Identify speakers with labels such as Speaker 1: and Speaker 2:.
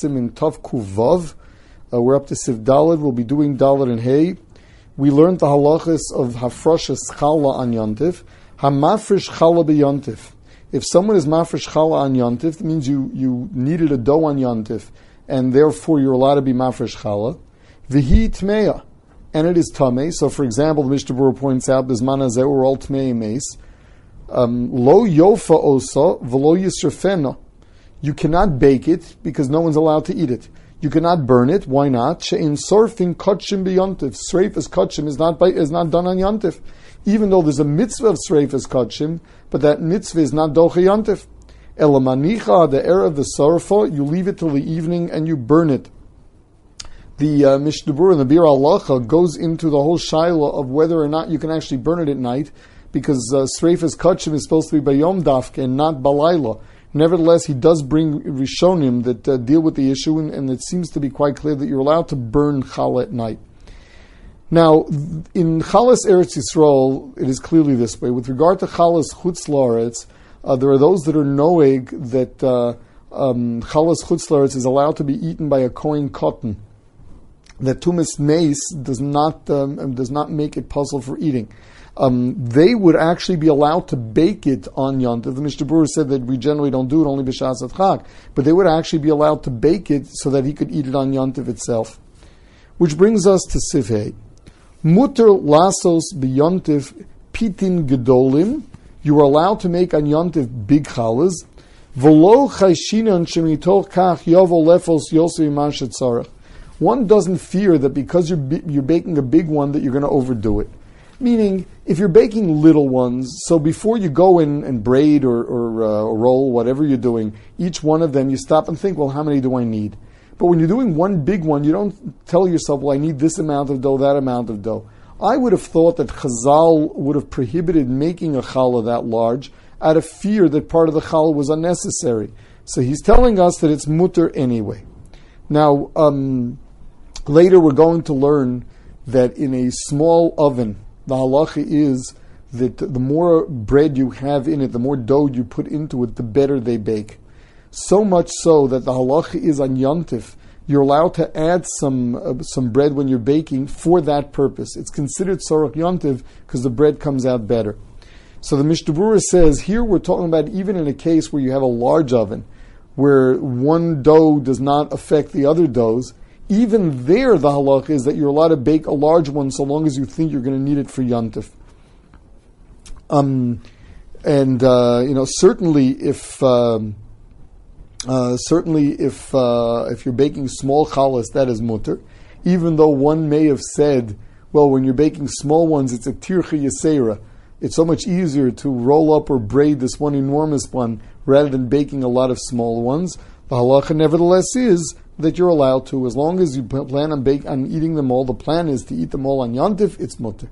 Speaker 1: Siman Tov Kuvav. Uh, we're up to Seif Dalid. We'll be doing Dalid and Hay. We learned the halachas of Hafrashas Chala on Yontif. Hamafresh Chala Yontif. If someone is mafresh chala on yontif, that means you, you needed a dough on yontif, and therefore you're allowed to be mafresh chala. Vihi tmeya, and it is tame. So, for example, the Mishnah points out, "Bisman hazeh we're all tmei mace." Um, lo yofa osa v'lo yisrafena. You cannot bake it because no one's allowed to eat it. You cannot burn it. Why not? She'in sorfin kachim b'yontif. Sreifas kachim is not by, is not done on yontif even though there's a mitzvah of Sreifas Kachim, but that mitzvah is not Doche Yantif. Elamanicha, the air of the Sarfa, you leave it till the evening and you burn it. The uh, Mishnah Berurah and the Biur Halacha goes into the whole shaila of whether or not you can actually burn it at night, because uh, Kachim is supposed to be by Yom Dafka and not Balayla. Nevertheless, he does bring Rishonim that uh, deal with the issue, and, and, it seems to be quite clear that you're allowed to burn challah at night. Now, in Chalas Eretz Yisrael, it is clearly this way. With regard to Chalas Chutz Laretz, uh, there are those that are knowing that uh, um, Chalas Chutz Laretz is allowed to be eaten by a Kohen katan. That Tumas Mace does not um, does not make it pasul for eating. Um, they would actually be allowed to bake it on Yontif. The Mishnah Berurah said that we generally don't do it only b'shas chag, but they would actually be allowed to bake it so that he could eat it on Yontif itself. Which brings us to Sivhei. Mutter lasos biyontiv pitin gedolim. You are allowed to make on yontiv big challahs. V'lo chayshinan shemitoch kach yovo lefos One doesn't fear that because you're, you're baking a big one that you're going to overdo it. Meaning, if you're baking little ones, so before you go in and braid or, or, uh, roll, whatever you're doing, each one of them you stop and think, well, how many do I need? But when you're doing one big one, you don't tell yourself, well, I need this amount of dough, that amount of dough. I would have thought that Chazal would have prohibited making a challah that large out of fear that part of the challah was unnecessary. So he's telling us that it's mutter anyway. Now, um, later we're going to learn that in a small oven, the halacha is that the more bread you have in it, the more dough you put into it, the better they bake. So much so that the halacha is on yontif. You're allowed to add some uh, some bread when you're baking for that purpose. It's considered sorok yontif because the bread comes out better. So the Mishnah says here we're talking about even in a case where you have a large oven, where one dough does not affect the other doughs. Even there, the halacha is that you're allowed to bake a large one so long as you think you're going to need it for yontif. Um, and uh, you know certainly if um, uh, certainly, if uh, if you're baking small challahs, that is mutter. Even though one may have said, well, when you're baking small ones, it's a tircha yasera. It's so much easier to roll up or braid this one enormous one rather than baking a lot of small ones. The halacha, nevertheless, is that you're allowed to, as long as you plan on, bake, on eating them all. The plan is to eat them all on yontif. It's mutter.